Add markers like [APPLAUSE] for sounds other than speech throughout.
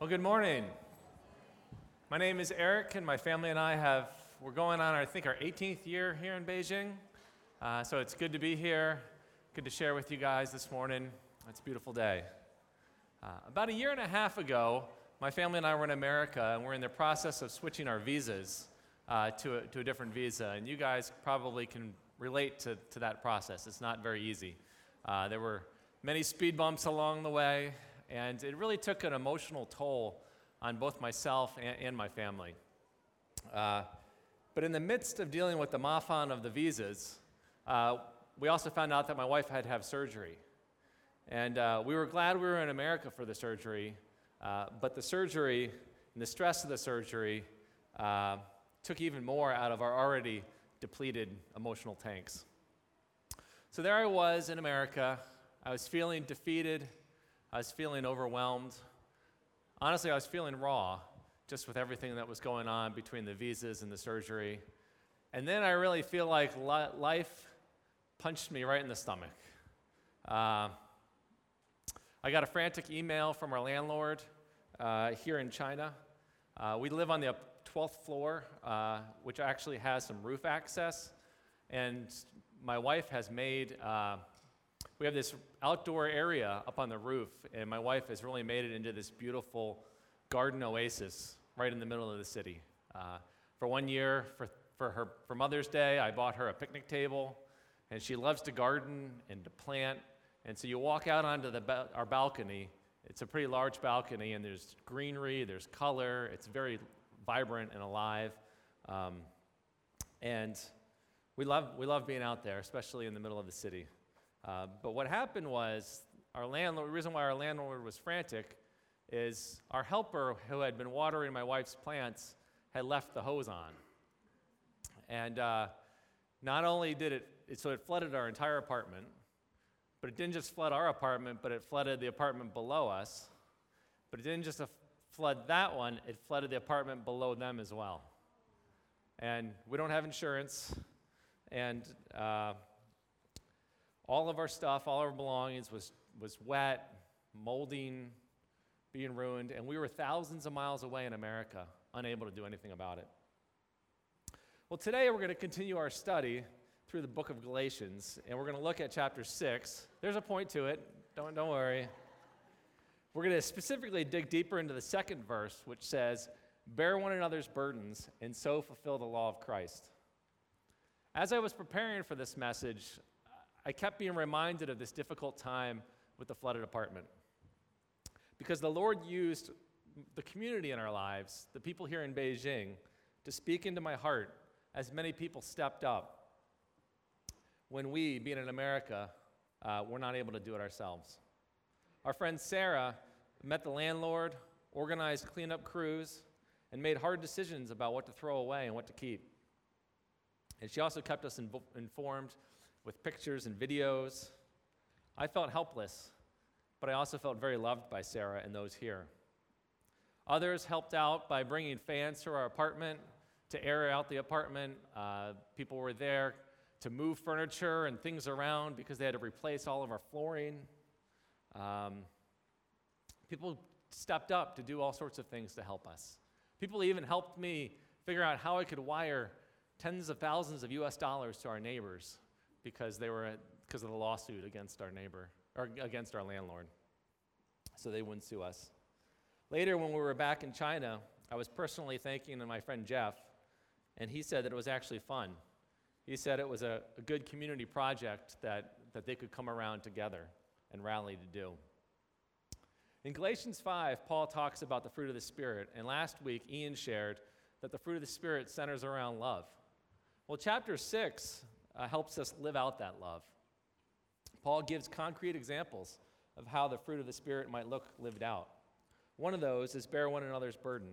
Well, good morning. My name is Eric, and my family and I have, we're going on, I think, our 18th year here in Beijing. Uh, so it's good to be here, good to share with you guys this morning. It's a beautiful day. Uh, about a year and a half ago, my family and I were in America, and we're in the process of switching our visas uh, to, a, to a different visa. And you guys probably can relate to, to that process. It's not very easy. Uh, there were many speed bumps along the way, and it really took an emotional toll on both myself and, and my family. Uh, but in the midst of dealing with the mafan of the visas, uh, we also found out that my wife had to have surgery. And uh, we were glad we were in America for the surgery, uh, but the surgery and the stress of the surgery uh, took even more out of our already depleted emotional tanks. So there I was in America. I was feeling defeated I was feeling overwhelmed. Honestly, I was feeling raw just with everything that was going on between the visas and the surgery. And then I really feel like life punched me right in the stomach. Uh, I got a frantic email from our landlord uh, here in China. Uh, we live on the 12th floor, uh, which actually has some roof access. And my wife has made uh, we have this outdoor area up on the roof, and my wife has really made it into this beautiful garden oasis right in the middle of the city. Uh, for one year, for, for, her, for Mother's Day, I bought her a picnic table, and she loves to garden and to plant. And so you walk out onto the our balcony. It's a pretty large balcony, and there's greenery, there's color, it's very vibrant and alive. Um, and we love, we love being out there, especially in the middle of the city. Uh, but what happened was, our landlord, the reason why our landlord was frantic is our helper who had been watering my wife's plants had left the hose on. And uh, not only did it, it, so it flooded our entire apartment, but it didn't just flood our apartment, but it flooded the apartment below us. But it didn't just flood that one, it flooded the apartment below them as well. And we don't have insurance, and uh, all of our stuff, all our belongings was, was wet, molding, being ruined, and we were thousands of miles away in America, unable to do anything about it. Well, today we're going to continue our study through the book of Galatians, and we're going to look at chapter 6. There's a point to it, don't, don't worry. We're going to specifically dig deeper into the second verse, which says, Bear one another's burdens, and so fulfill the law of Christ. As I was preparing for this message, I kept being reminded of this difficult time with the flooded apartment. Because the Lord used the community in our lives, the people here in Beijing, to speak into my heart as many people stepped up when we, being in America, uh, were not able to do it ourselves. Our friend Sarah met the landlord, organized cleanup crews, and made hard decisions about what to throw away and what to keep. And she also kept us informed with pictures and videos. I felt helpless, but I also felt very loved by Sarah and those here. Others helped out by bringing fans to our apartment to air out the apartment. Uh, people were there to move furniture and things around because they had to replace all of our flooring. Um, people stepped up to do all sorts of things to help us. People even helped me figure out how I could wire tens of thousands of US dollars to our neighbors because they were because of the lawsuit against our neighbor or against our landlord. So they wouldn't sue us. Later, when we were back in China, I was personally thanking my friend Jeff, and he said that it was actually fun. He said it was a, a good community project that, that they could come around together and rally to do. In Galatians 5, Paul talks about the fruit of the Spirit, and last week Ian shared that the fruit of the Spirit centers around love. Well, chapter 6 uh, helps us live out that love. Paul gives concrete examples of how the fruit of the Spirit might look lived out. One of those is bear one another's burden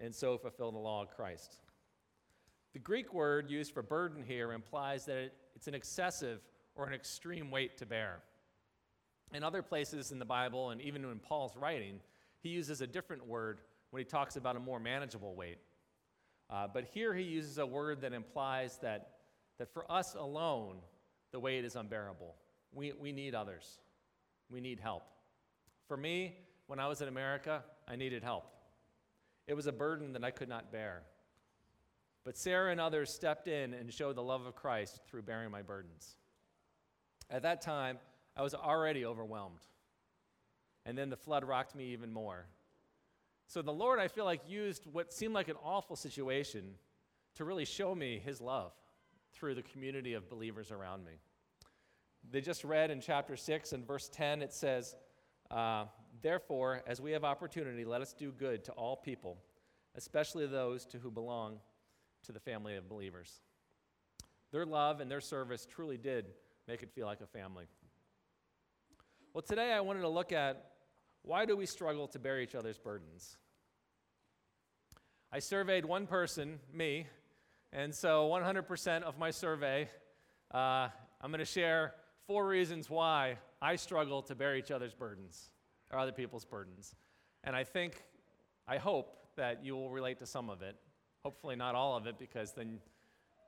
and so fulfill the law of Christ. The Greek word used for burden here implies that it, it's an excessive or an extreme weight to bear. In other places in the Bible, and even in Paul's writing, he uses a different word when he talks about a more manageable weight. Uh, but here he uses a word that implies that that for us alone, the weight is unbearable. We, we need others, we need help. For me, when I was in America, I needed help. It was a burden that I could not bear. But Sarah and others stepped in and showed the love of Christ through bearing my burdens. At that time, I was already overwhelmed. And then the flood rocked me even more. So the Lord, I feel like, used what seemed like an awful situation to really show me his love through the community of believers around me. They just read in chapter 6 and verse 10, it says, uh, Therefore, as we have opportunity, let us do good to all people, especially those to who belong to the family of believers. Their love and their service truly did make it feel like a family. Well, today I wanted to look at why do we struggle to bear each other's burdens? I surveyed one person, me, and so 100% of my survey, uh, I'm going to share four reasons why I struggle to bear each other's burdens or other people's burdens. And I think, I hope that you will relate to some of it. Hopefully, not all of it, because then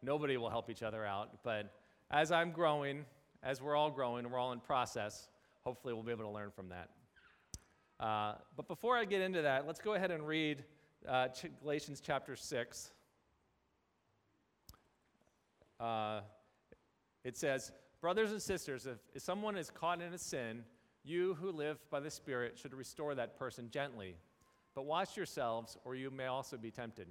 nobody will help each other out. But as I'm growing, as we're all growing, we're all in process, hopefully, we'll be able to learn from that. Uh, but before I get into that, let's go ahead and read uh, Galatians chapter 6. Uh, it says, Brothers and sisters, if, if someone is caught in a sin, you who live by the Spirit should restore that person gently. But watch yourselves, or you may also be tempted.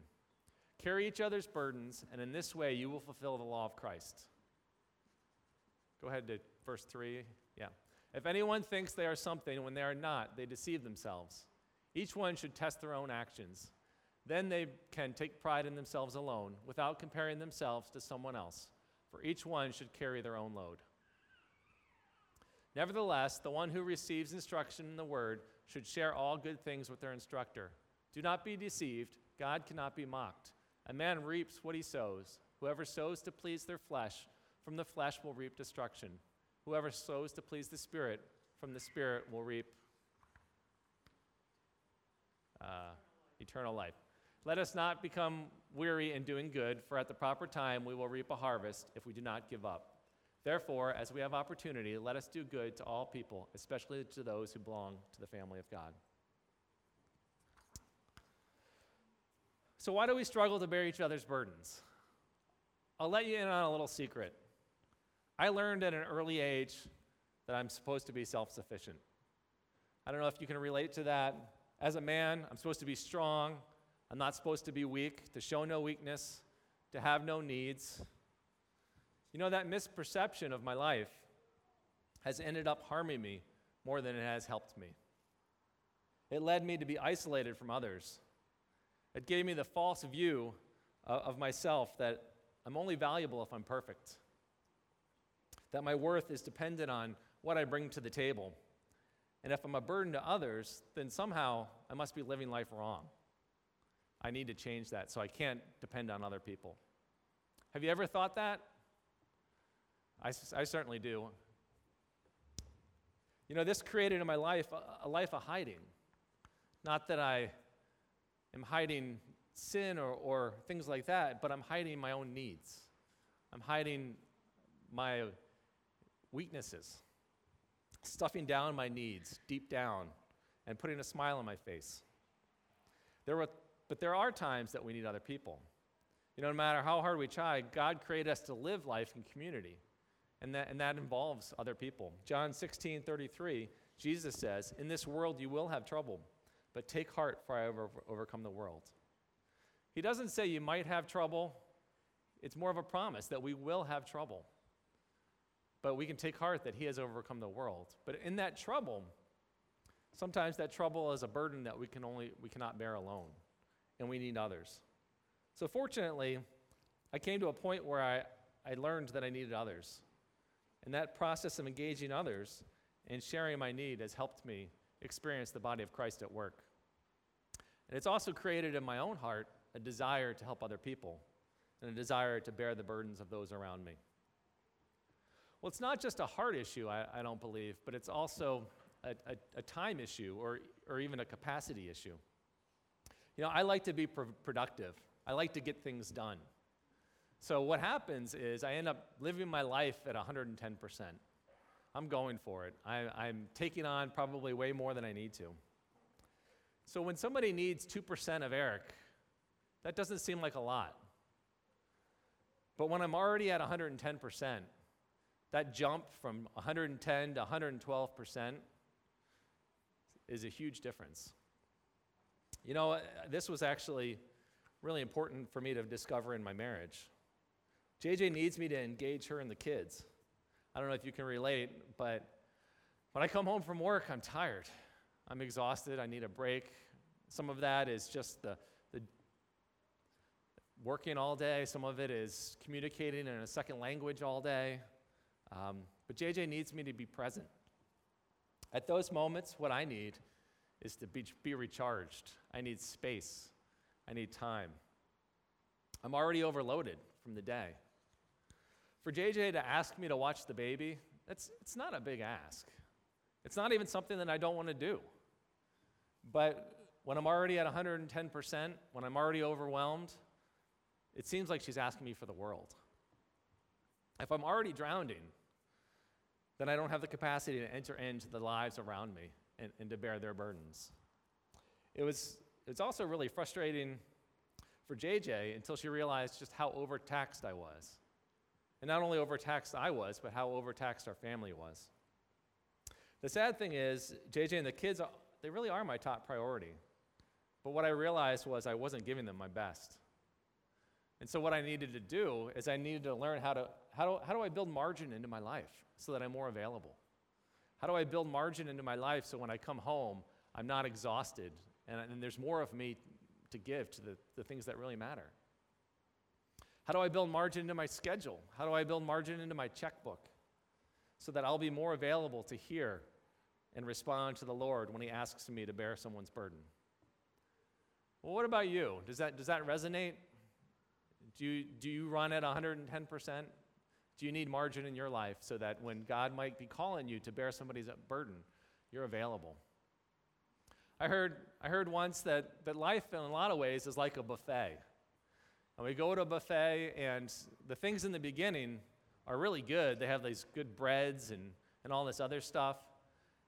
Carry each other's burdens, and in this way you will fulfill the law of Christ. Go ahead to verse 3. Yeah. If anyone thinks they are something when they are not, they deceive themselves. Each one should test their own actions. Then they can take pride in themselves alone without comparing themselves to someone else, for each one should carry their own load. Nevertheless, the one who receives instruction in the word should share all good things with their instructor. Do not be deceived, God cannot be mocked. A man reaps what he sows. Whoever sows to please their flesh, from the flesh will reap destruction. Whoever sows to please the Spirit, from the Spirit will reap uh, eternal life. Let us not become weary in doing good, for at the proper time we will reap a harvest if we do not give up. Therefore, as we have opportunity, let us do good to all people, especially to those who belong to the family of God. So, why do we struggle to bear each other's burdens? I'll let you in on a little secret. I learned at an early age that I'm supposed to be self sufficient. I don't know if you can relate to that. As a man, I'm supposed to be strong. I'm not supposed to be weak, to show no weakness, to have no needs. You know, that misperception of my life has ended up harming me more than it has helped me. It led me to be isolated from others. It gave me the false view uh, of myself that I'm only valuable if I'm perfect, that my worth is dependent on what I bring to the table. And if I'm a burden to others, then somehow I must be living life wrong. I need to change that so I can't depend on other people. Have you ever thought that? I, I certainly do. You know, this created in my life a, a life of hiding. Not that I am hiding sin or, or things like that, but I'm hiding my own needs. I'm hiding my weaknesses, stuffing down my needs deep down, and putting a smile on my face. There were, but there are times that we need other people. You know, no matter how hard we try, God created us to live life in community and that, and that involves other people. John 16, 33, Jesus says, In this world you will have trouble, but take heart, for I have over, overcome the world. He doesn't say you might have trouble, it's more of a promise that we will have trouble. But we can take heart that He has overcome the world. But in that trouble, sometimes that trouble is a burden that we, can only, we cannot bear alone, and we need others. So fortunately, I came to a point where I, I learned that I needed others. And that process of engaging others and sharing my need has helped me experience the body of Christ at work. And it's also created in my own heart a desire to help other people and a desire to bear the burdens of those around me. Well, it's not just a heart issue, I, I don't believe, but it's also a, a, a, time issue or, or even a capacity issue. You know, I like to be productive, I like to get things done. So what happens is I end up living my life at 110%. I'm going for it. I, am taking on probably way more than I need to. So when somebody needs 2% of Eric, that doesn't seem like a lot. But when I'm already at 110%, that jump from 110 to 112% is a huge difference. You know, uh, this was actually really important for me to discover in my marriage. JJ needs me to engage her and the kids. I don't know if you can relate, but when I come home from work, I'm tired. I'm exhausted. I need a break. Some of that is just the, the working all day, some of it is communicating in a second language all day. Um, but JJ needs me to be present. At those moments, what I need is to be, be recharged. I need space. I need time. I'm already overloaded from the day. For JJ to ask me to watch the baby, that's, it's not a big ask. It's not even something that I don't want to do. But when I'm already at 110%, when I'm already overwhelmed, it seems like she's asking me for the world. If I'm already drowning, then I don't have the capacity to enter into the lives around me and, and to bear their burdens. It was, it was also really frustrating for JJ until she realized just how overtaxed I was. And not only overtaxed I was, but how overtaxed our family was. The sad thing is, JJ and the kids, uh, they really are my top priority. But what I realized was I wasn't giving them my best. And so what I needed to do is I needed to learn how to how do, how do I build margin into my life so that I'm more available? How do I build margin into my life so when I come home, I'm not exhausted and, and there's more of me to give to the, the things that really matter? How do I build margin into my schedule? How do I build margin into my checkbook so that I'll be more available to hear and respond to the Lord when He asks me to bear someone's burden? Well, what about you? Does that, does that resonate? Do you, do you run at 110%? Do you need margin in your life so that when God might be calling you to bear somebody's burden, you're available? I heard, I heard once that, that life, in a lot of ways, is like a buffet. And we go to a buffet, and the things in the beginning are really good. They have these good breads and, and all this other stuff.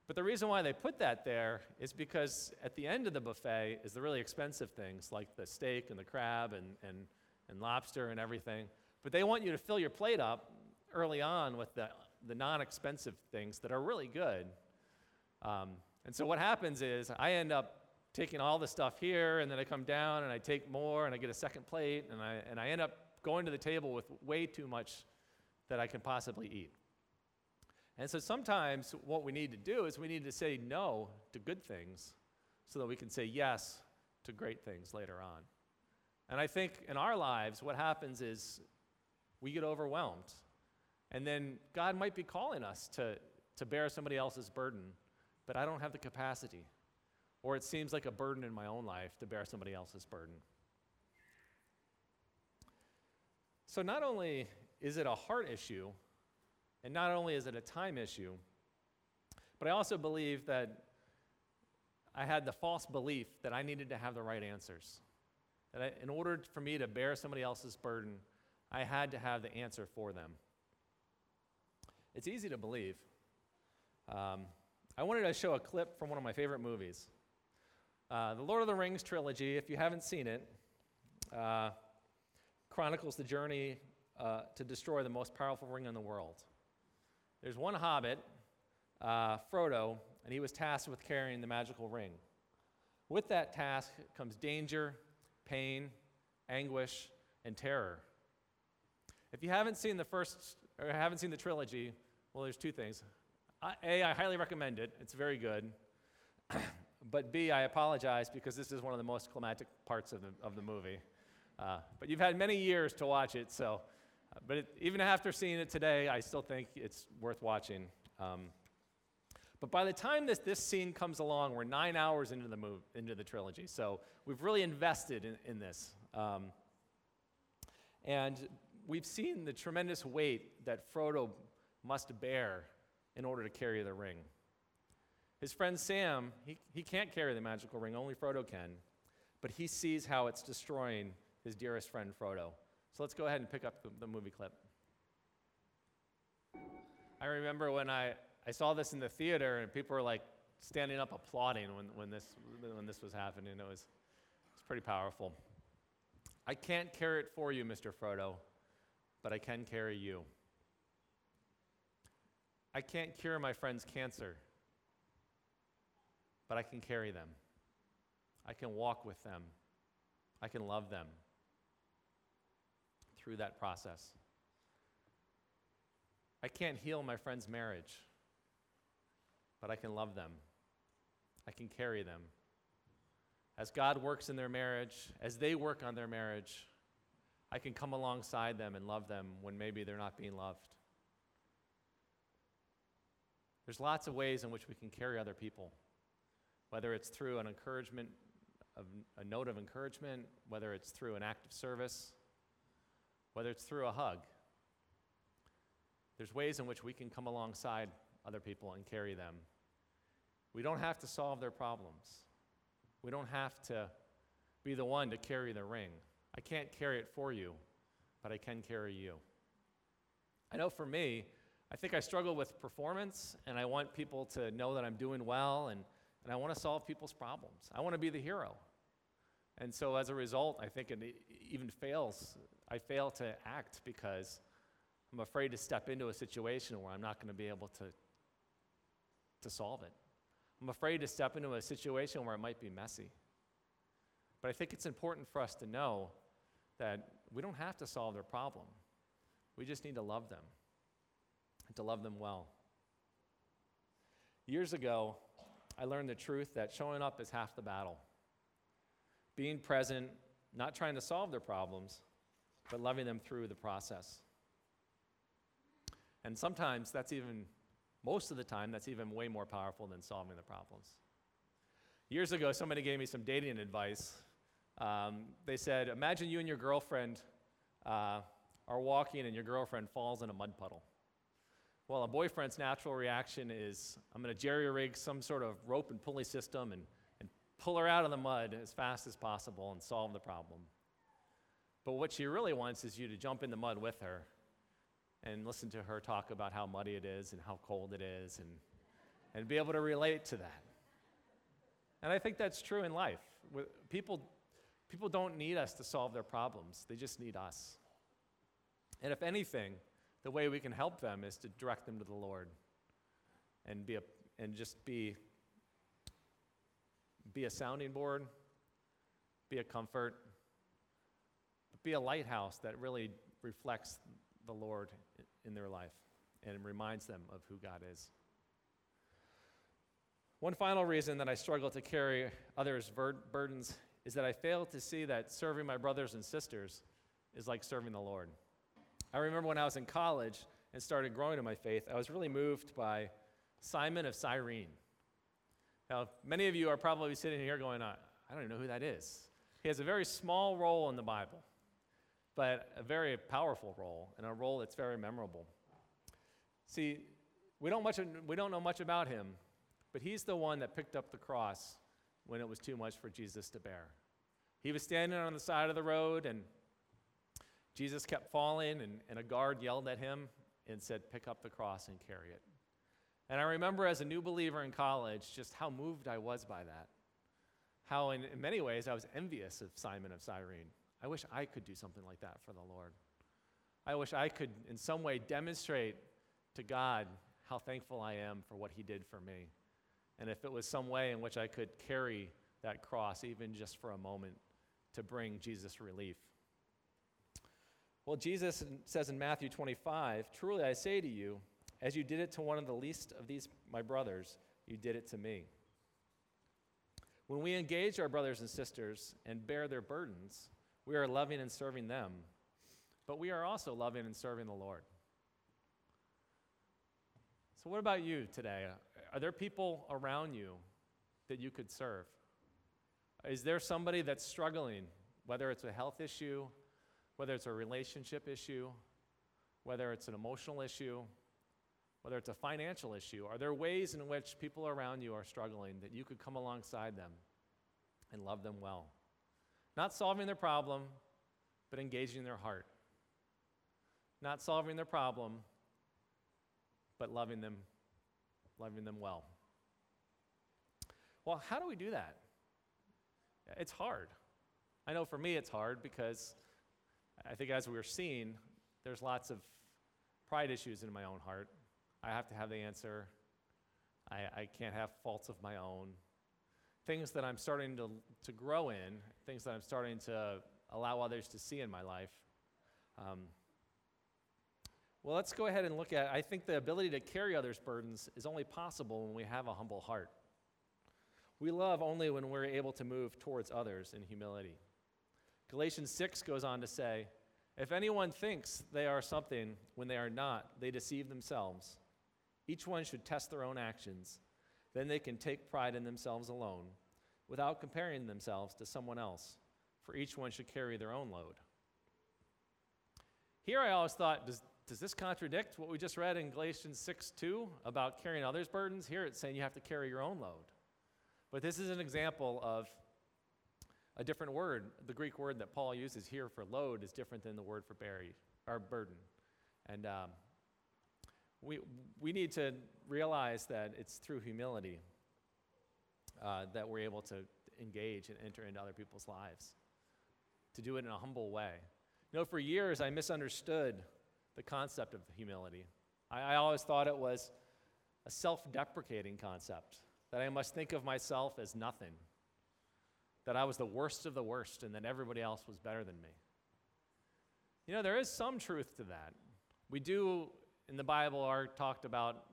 But the reason why they put that there is because at the end of the buffet is the really expensive things like the steak and the crab and, and, and lobster and everything. But they want you to fill your plate up early on with the, the non expensive things that are really good. Um, and so what happens is I end up taking all the stuff here, and then I come down and I take more, and I get a second plate, and I, and I end up going to the table with way too much that I can possibly eat. And so sometimes what we need to do is we need to say no to good things so that we can say yes to great things later on. And I think in our lives, what happens is we get overwhelmed. And then God might be calling us to, to bear somebody else's burden, but I don't have the capacity. Or it seems like a burden in my own life to bear somebody else's burden. So not only is it a heart issue, and not only is it a time issue, but I also believe that I had the false belief that I needed to have the right answers. That I, in order for me to bear somebody else's burden, I had to have the answer for them. It's easy to believe. Um, I wanted to show a clip from one of my favorite movies. Uh, the Lord of the Rings trilogy, if you haven't seen it, uh, chronicles the journey uh, to destroy the most powerful ring in the world. There's one hobbit, uh, Frodo, and he was tasked with carrying the magical ring. With that task comes danger, pain, anguish, and terror. If you haven't seen the first, or haven't seen the trilogy, well, there's two things. A, I highly recommend it, it's very good. [CLEARS THROAT] but B, I apologize because this is one of the most climactic parts of the, of the movie. Uh, but you've had many years to watch it, so, uh, but it, even after seeing it today, I still think it's worth watching. Um, but by the time this, this scene comes along, we're nine hours into the, move, into the trilogy, so we've really invested in, in this. Um, and we've seen the tremendous weight that Frodo must bear in order to carry the ring. His friend Sam, he, he can't carry the magical ring, only Frodo can, but he sees how it's destroying his dearest friend Frodo. So let's go ahead and pick up the, the movie clip. I remember when I, I saw this in the theater and people were like standing up applauding when, when, this, when this was happening. It was, it was pretty powerful. I can't carry it for you, Mr. Frodo, but I can carry you. I can't cure my friend's cancer, but I can carry them. I can walk with them. I can love them through that process. I can't heal my friend's marriage, but I can love them. I can carry them. As God works in their marriage, as they work on their marriage, I can come alongside them and love them when maybe they're not being loved. There's lots of ways in which we can carry other people, whether it's through an encouragement, a note of encouragement, whether it's through an act of service, whether it's through a hug. There's ways in which we can come alongside other people and carry them. We don't have to solve their problems. We don't have to be the one to carry the ring. I can't carry it for you, but I can carry you. I know for me, I think I struggle with performance, and I want people to know that I'm doing well, and, and I want to solve people's problems. I want to be the hero. And so as a result, I think it even fails. I fail to act because I'm afraid to step into a situation where I'm not going to be able to, to solve it. I'm afraid to step into a situation where it might be messy. But I think it's important for us to know that we don't have to solve their problem. We just need to love them and to love them well. Years ago, I learned the truth that showing up is half the battle. Being present, not trying to solve their problems, but loving them through the process. And sometimes that's even, most of the time, that's even way more powerful than solving the problems. Years ago, somebody gave me some dating advice. Um, they said, Imagine you and your girlfriend uh, are walking and your girlfriend falls in a mud puddle. Well, a boyfriend's natural reaction is, I'm going to jerry rig some sort of rope and pulley system and, and pull her out of the mud as fast as possible and solve the problem. But what she really wants is you to jump in the mud with her and listen to her talk about how muddy it is and how cold it is and, and be able to relate to that. And I think that's true in life. People, people don't need us to solve their problems, they just need us. And if anything, the way we can help them is to direct them to the Lord and, be a, and just be, be a sounding board, be a comfort, be a lighthouse that really reflects the Lord in their life and reminds them of who God is. One final reason that I struggle to carry others' burdens is that I fail to see that serving my brothers and sisters is like serving the Lord. I remember when I was in college and started growing in my faith, I was really moved by Simon of Cyrene. Now, many of you are probably sitting here going, I don't even know who that is. He has a very small role in the Bible but a very powerful role and a role that's very memorable. See, we don't, much, we don't know much about him, but he's the one that picked up the cross when it was too much for Jesus to bear. He was standing on the side of the road, and Jesus kept falling, and, and a guard yelled at him and said, Pick up the cross and carry it. And I remember as a new believer in college just how moved I was by that. How, in, in many ways, I was envious of Simon of Cyrene. I wish I could do something like that for the Lord. I wish I could, in some way, demonstrate to God how thankful I am for what He did for me. And if it was some way in which I could carry that cross, even just for a moment, to bring Jesus relief. Well, Jesus says in Matthew 25, Truly I say to you, as you did it to one of the least of these my brothers, you did it to me. When we engage our brothers and sisters and bear their burdens, we are loving and serving them, but we are also loving and serving the Lord. So, what about you today? Are there people around you that you could serve? Is there somebody that's struggling, whether it's a health issue, whether it's a relationship issue, whether it's an emotional issue, whether it's a financial issue? Are there ways in which people around you are struggling that you could come alongside them and love them well? Not solving their problem, but engaging their heart. Not solving their problem, but loving them, loving them well. Well, how do we do that? It's hard. I know for me it's hard because I think as we were seeing, there's lots of pride issues in my own heart. I have to have the answer. I, I can't have faults of my own. Things that I'm starting to, to grow in, things that I'm starting to allow others to see in my life. Um, well, let's go ahead and look at. I think the ability to carry others' burdens is only possible when we have a humble heart. We love only when we're able to move towards others in humility. Galatians 6 goes on to say, If anyone thinks they are something when they are not, they deceive themselves. Each one should test their own actions. Then they can take pride in themselves alone, without comparing themselves to someone else, for each one should carry their own load. Here I always thought, does, does this contradict what we just read in Galatians 6 2 about carrying others' burdens? Here it's saying you have to carry your own load. But this is an example of a different word. The Greek word that Paul uses here for load is different than the word for bury or burden. And um, we, we need to realize that it's through humility uh, that we're able to engage and enter into other people's lives, to do it in a humble way. You know, for years I misunderstood the concept of humility. I, I always thought it was a self deprecating concept that I must think of myself as nothing, that I was the worst of the worst, and that everybody else was better than me. You know, there is some truth to that. We do, in the Bible, are talked about,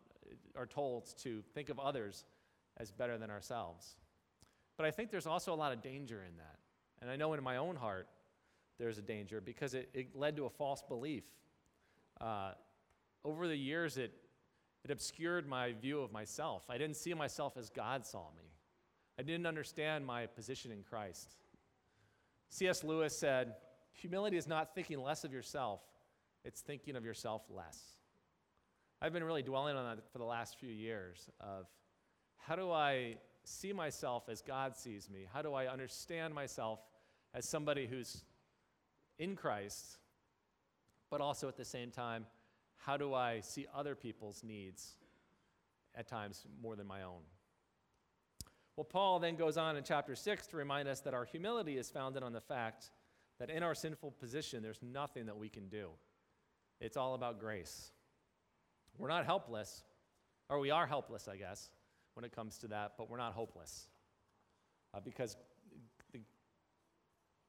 are told to think of others as better than ourselves. But I think there's also a lot of danger in that. And I know in my own heart, there's a danger because it, it led to a false belief. Uh, over the years, it it obscured my view of myself. I didn't see myself as God saw me. I didn't understand my position in Christ. C.S. Lewis said, Humility is not thinking less of yourself, it's thinking of yourself less. I've been really dwelling on that for the last few years of how do I see myself as God sees me? How do I understand myself as somebody who's in Christ, but also at the same time how do I see other people's needs at times more than my own? Well, Paul then goes on in chapter 6 to remind us that our humility is founded on the fact that in our sinful position, there's nothing that we can do. It's all about grace. We're not helpless, or we are helpless, I guess, when it comes to that, but we're not hopeless. Uh, because,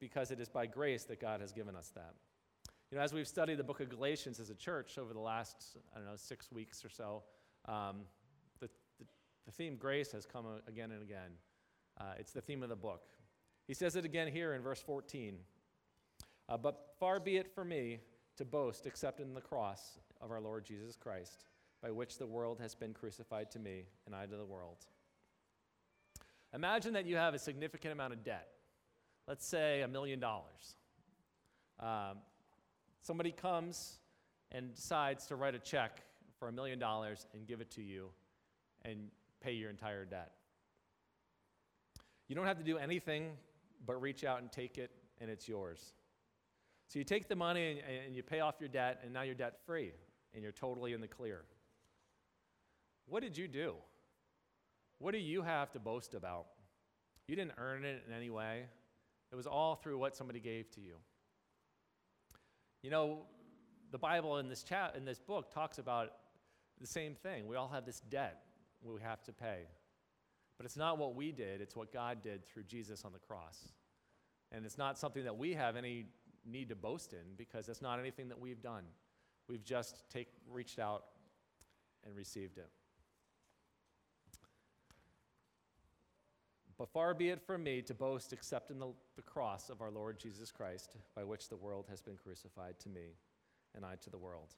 because it is by grace that God has given us that. You know, as we've studied the book of Galatians as a church over the last, I don't know, six weeks or so, um, the, the, theme grace has come again and again. Uh, it's the theme of the book. He says it again here in verse 14. Uh, but far be it from me to boast except in the cross of our Lord Jesus Christ, by which the world has been crucified to me and I to the world. Imagine that you have a significant amount of debt. Let's say a million dollars. Um, Somebody comes and decides to write a check for a million dollars and give it to you and pay your entire debt. You don't have to do anything but reach out and take it, and it's yours. So you take the money and, and you pay off your debt, and now you're debt free, and you're totally in the clear. What did you do? What do you have to boast about? You didn't earn it in any way. It was all through what somebody gave to you. You know, the Bible in this chat in this book talks about the same thing. We all have this debt we have to pay. But it's not what we did, it's what God did through Jesus on the cross. And it's not something that we have any need to boast in because it's not anything that we've done. We've just take, reached out and received it. But far be it from me to boast except in the, the cross of our Lord Jesus Christ, by which the world has been crucified to me and I to the world.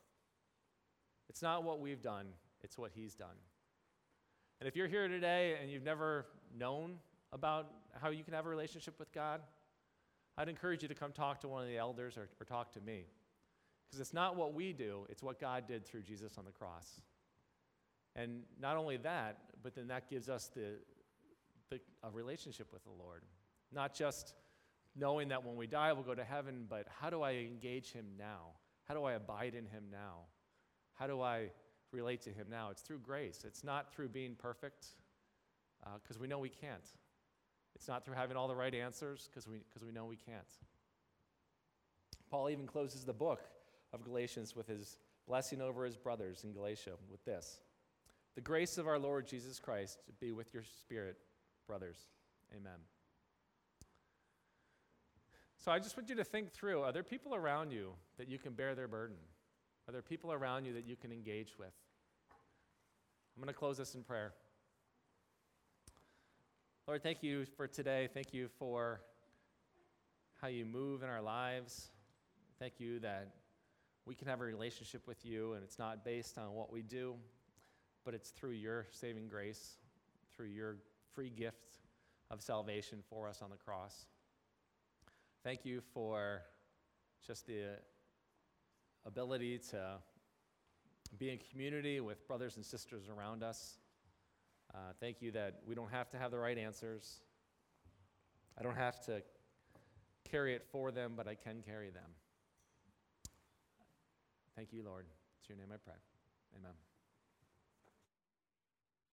It's not what we've done, it's what He's done. And if you're here today and you've never known about how you can have a relationship with God, I'd encourage you to come talk to one of the elders or, or talk to me. Because it's not what we do, it's what God did through Jesus on the cross. And not only that, but then that gives us the, the, a relationship with the Lord. Not just knowing that when we die we'll go to heaven, but how do I engage Him now? How do I abide in Him now? How do I relate to Him now? It's through grace, it's not through being perfect. Uh, because we know we can't. It's not through having all the right answers, because we, cause we know we can't. Paul even closes the book of Galatians with his blessing over his brothers in Galatia with this The grace of our Lord Jesus Christ be with your spirit, brothers. Amen. So I just want you to think through are there people around you that you can bear their burden? Are there people around you that you can engage with? I'm going to close this in prayer. Lord, thank you for today. Thank you for how you move in our lives. Thank you that we can have a relationship with you and it's not based on what we do, but it's through your saving grace, through your free gift of salvation for us on the cross. Thank you for just the ability to be in community with brothers and sisters around us. Uh, thank you that we don't have to have the right answers. I don't have to carry it for them, but I can carry them. Thank you, Lord. It's your name I pray. Amen.